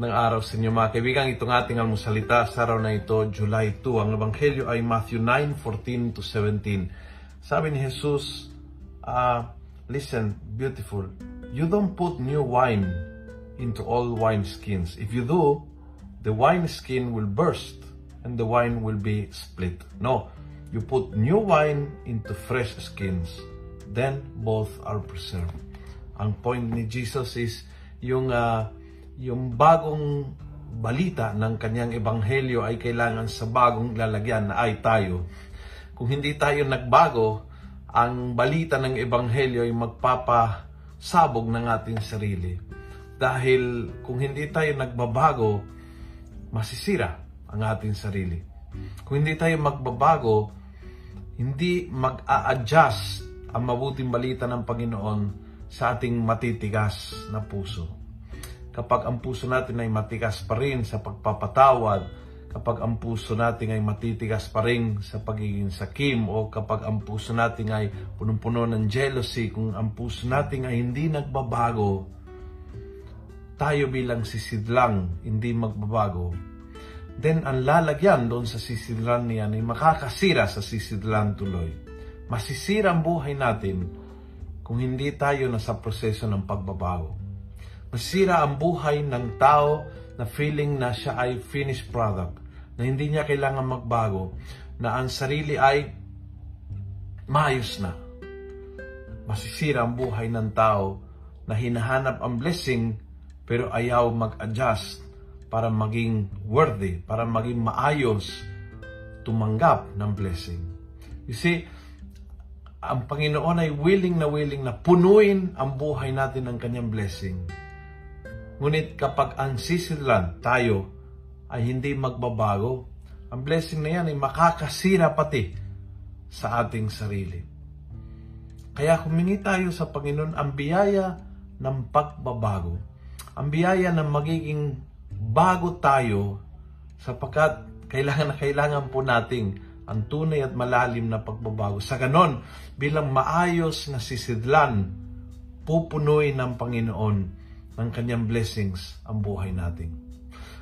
Magandang araw sa inyo mga kaibigan. Itong ating almusalita sa araw na ito, July 2. Ang Ebanghelyo ay Matthew 9:14 to 17. Sabi ni Jesus, uh, listen, beautiful, you don't put new wine into old wine skins. If you do, the wine skin will burst and the wine will be split. No, you put new wine into fresh skins. Then both are preserved. Ang point ni Jesus is yung uh, yung bagong balita ng kanyang ebanghelyo ay kailangan sa bagong lalagyan na ay tayo. Kung hindi tayo nagbago, ang balita ng ebanghelyo ay magpapasabog ng ating sarili. Dahil kung hindi tayo nagbabago, masisira ang ating sarili. Kung hindi tayo magbabago, hindi mag-a-adjust ang mabuting balita ng Panginoon sa ating matitigas na puso kapag ang puso natin ay matigas pa rin sa pagpapatawad, kapag ang puso natin ay matitigas pa rin sa pagiging sakim, o kapag ang puso natin ay punong-puno ng jealousy, kung ang puso natin ay hindi nagbabago, tayo bilang sisidlang hindi magbabago, then ang lalagyan doon sa sisidlan niyan ay makakasira sa sisidlan tuloy. Masisira ang buhay natin kung hindi tayo nasa proseso ng pagbabago. Masira ang buhay ng tao na feeling na siya ay finished product, na hindi niya kailangan magbago, na ang sarili ay maayos na. Masisira ang buhay ng tao na hinahanap ang blessing pero ayaw mag-adjust para maging worthy, para maging maayos tumanggap ng blessing. You see, ang Panginoon ay willing na willing na punuin ang buhay natin ng kanyang blessing. Ngunit kapag ang sisidlan tayo ay hindi magbabago, ang blessing na yan ay makakasira pati sa ating sarili. Kaya humingi tayo sa Panginoon ang biyaya ng pagbabago. Ang biyaya ng magiging bago tayo sapagkat kailangan na kailangan po nating ang tunay at malalim na pagbabago. Sa ganon, bilang maayos na sisidlan, pupunuin ng Panginoon ng kanyang blessings ang buhay natin.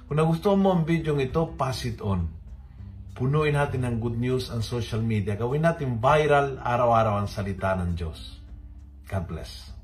Kung nagustuhan mo ang video ito, pass it on. Punuin natin ng good news ang social media. Gawin natin viral araw-araw ang salita ng Diyos. God bless.